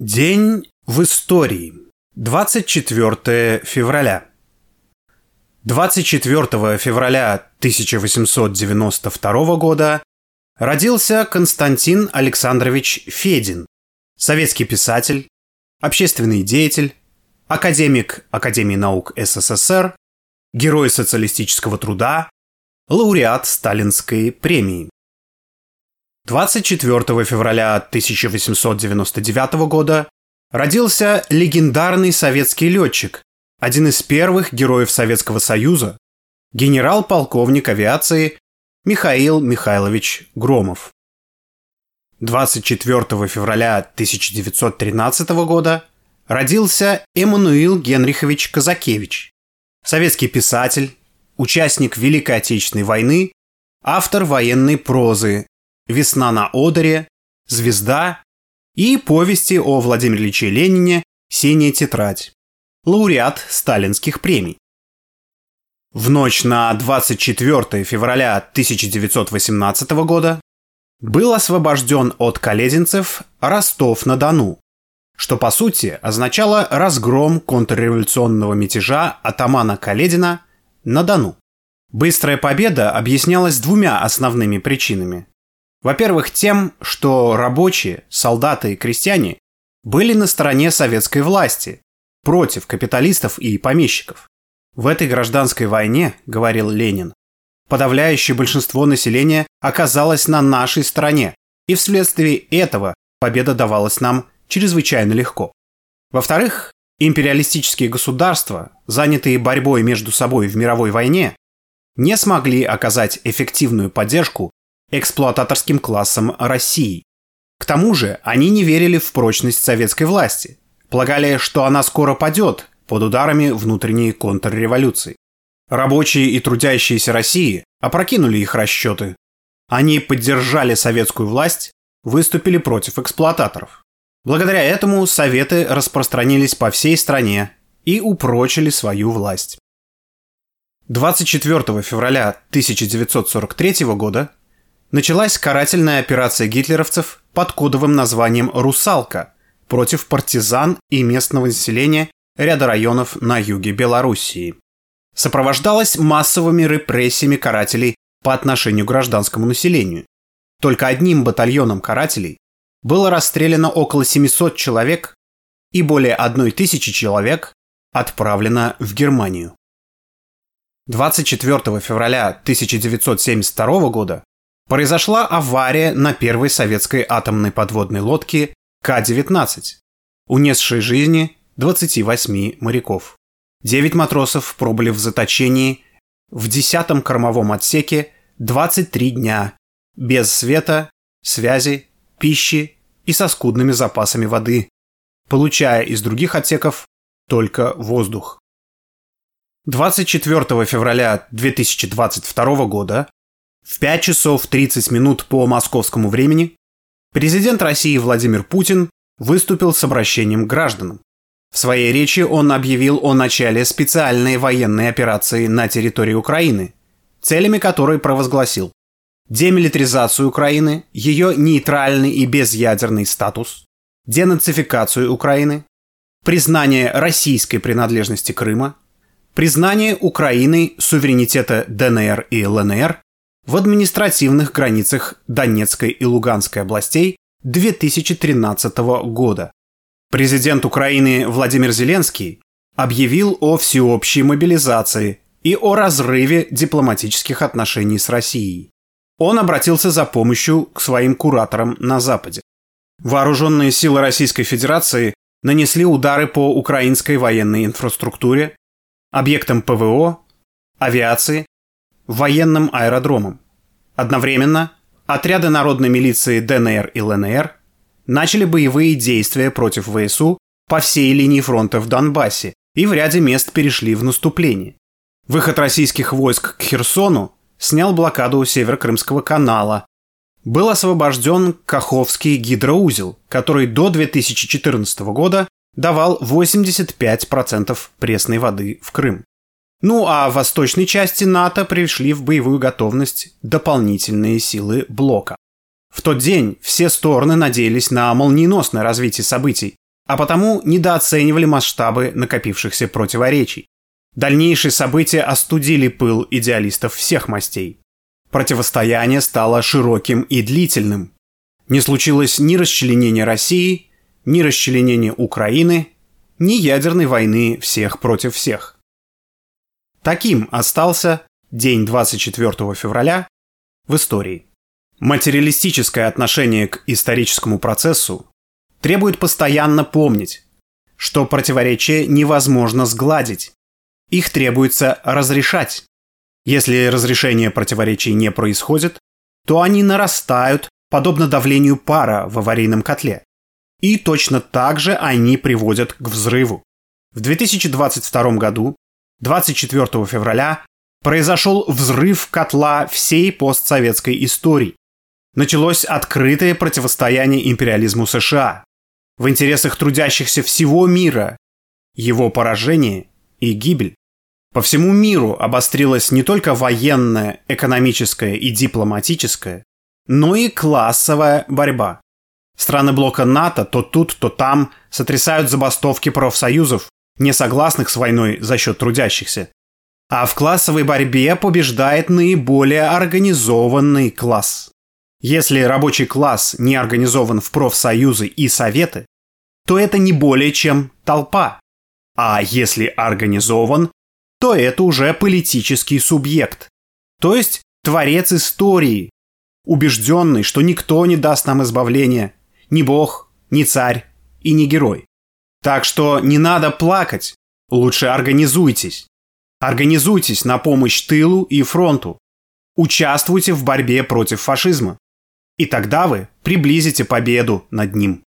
День в истории. 24 февраля. 24 февраля 1892 года родился Константин Александрович Федин, советский писатель, общественный деятель, академик Академии наук СССР, герой социалистического труда, лауреат Сталинской премии. 24 февраля 1899 года родился легендарный советский летчик, один из первых героев Советского Союза, генерал-полковник авиации Михаил Михайлович Громов. 24 февраля 1913 года родился Эммануил Генрихович Казакевич, советский писатель, участник Великой Отечественной войны, автор военной прозы «Весна на Одере», «Звезда» и повести о Владимире Ильиче Ленине «Синяя тетрадь», лауреат сталинских премий. В ночь на 24 февраля 1918 года был освобожден от колезенцев Ростов-на-Дону, что по сути означало разгром контрреволюционного мятежа атамана Каледина на Дону. Быстрая победа объяснялась двумя основными причинами. Во-первых, тем, что рабочие, солдаты и крестьяне были на стороне советской власти, против капиталистов и помещиков. В этой гражданской войне, говорил Ленин, подавляющее большинство населения оказалось на нашей стороне, и вследствие этого победа давалась нам чрезвычайно легко. Во-вторых, империалистические государства, занятые борьбой между собой в мировой войне, не смогли оказать эффективную поддержку эксплуататорским классом России. К тому же они не верили в прочность советской власти, полагали, что она скоро падет под ударами внутренней контрреволюции. Рабочие и трудящиеся России опрокинули их расчеты. Они поддержали советскую власть, выступили против эксплуататоров. Благодаря этому советы распространились по всей стране и упрочили свою власть. 24 февраля 1943 года началась карательная операция гитлеровцев под кодовым названием «Русалка» против партизан и местного населения ряда районов на юге Белоруссии. Сопровождалась массовыми репрессиями карателей по отношению к гражданскому населению. Только одним батальоном карателей было расстреляно около 700 человек и более 1000 человек отправлено в Германию. 24 февраля 1972 года произошла авария на первой советской атомной подводной лодке К-19, унесшей жизни 28 моряков. Девять матросов пробыли в заточении в 10 кормовом отсеке 23 дня без света, связи, пищи и со скудными запасами воды, получая из других отсеков только воздух. 24 февраля 2022 года в 5 часов 30 минут по московскому времени президент России Владимир Путин выступил с обращением к гражданам. В своей речи он объявил о начале специальной военной операции на территории Украины, целями которой провозгласил демилитаризацию Украины, ее нейтральный и безъядерный статус, денацификацию Украины, признание российской принадлежности Крыма, признание Украины суверенитета ДНР и ЛНР в административных границах Донецкой и Луганской областей 2013 года. Президент Украины Владимир Зеленский объявил о всеобщей мобилизации и о разрыве дипломатических отношений с Россией. Он обратился за помощью к своим кураторам на Западе. Вооруженные силы Российской Федерации нанесли удары по украинской военной инфраструктуре, объектам ПВО, авиации военным аэродромом. Одновременно отряды народной милиции ДНР и ЛНР начали боевые действия против ВСУ по всей линии фронта в Донбассе и в ряде мест перешли в наступление. Выход российских войск к Херсону снял блокаду Северо-Крымского канала. Был освобожден Каховский гидроузел, который до 2014 года давал 85% пресной воды в Крым. Ну а в восточной части НАТО пришли в боевую готовность дополнительные силы блока. В тот день все стороны надеялись на молниеносное развитие событий, а потому недооценивали масштабы накопившихся противоречий. Дальнейшие события остудили пыл идеалистов всех мастей. Противостояние стало широким и длительным. Не случилось ни расчленения России, ни расчленения Украины, ни ядерной войны всех против всех. Таким остался день 24 февраля в истории. Материалистическое отношение к историческому процессу требует постоянно помнить, что противоречия невозможно сгладить. Их требуется разрешать. Если разрешение противоречий не происходит, то они нарастают, подобно давлению пара в аварийном котле. И точно так же они приводят к взрыву. В 2022 году, 24 февраля, произошел взрыв котла всей постсоветской истории. Началось открытое противостояние империализму США. В интересах трудящихся всего мира его поражение и гибель. По всему миру обострилась не только военная, экономическая и дипломатическая, но и классовая борьба. Страны блока НАТО то тут, то там сотрясают забастовки профсоюзов, не согласных с войной за счет трудящихся. А в классовой борьбе побеждает наиболее организованный класс. Если рабочий класс не организован в профсоюзы и советы, то это не более чем толпа. А если организован, то это уже политический субъект. То есть творец истории, убежденный, что никто не даст нам избавления, ни бог, ни царь и ни герой. Так что не надо плакать, лучше организуйтесь. Организуйтесь на помощь тылу и фронту. Участвуйте в борьбе против фашизма. И тогда вы приблизите победу над ним.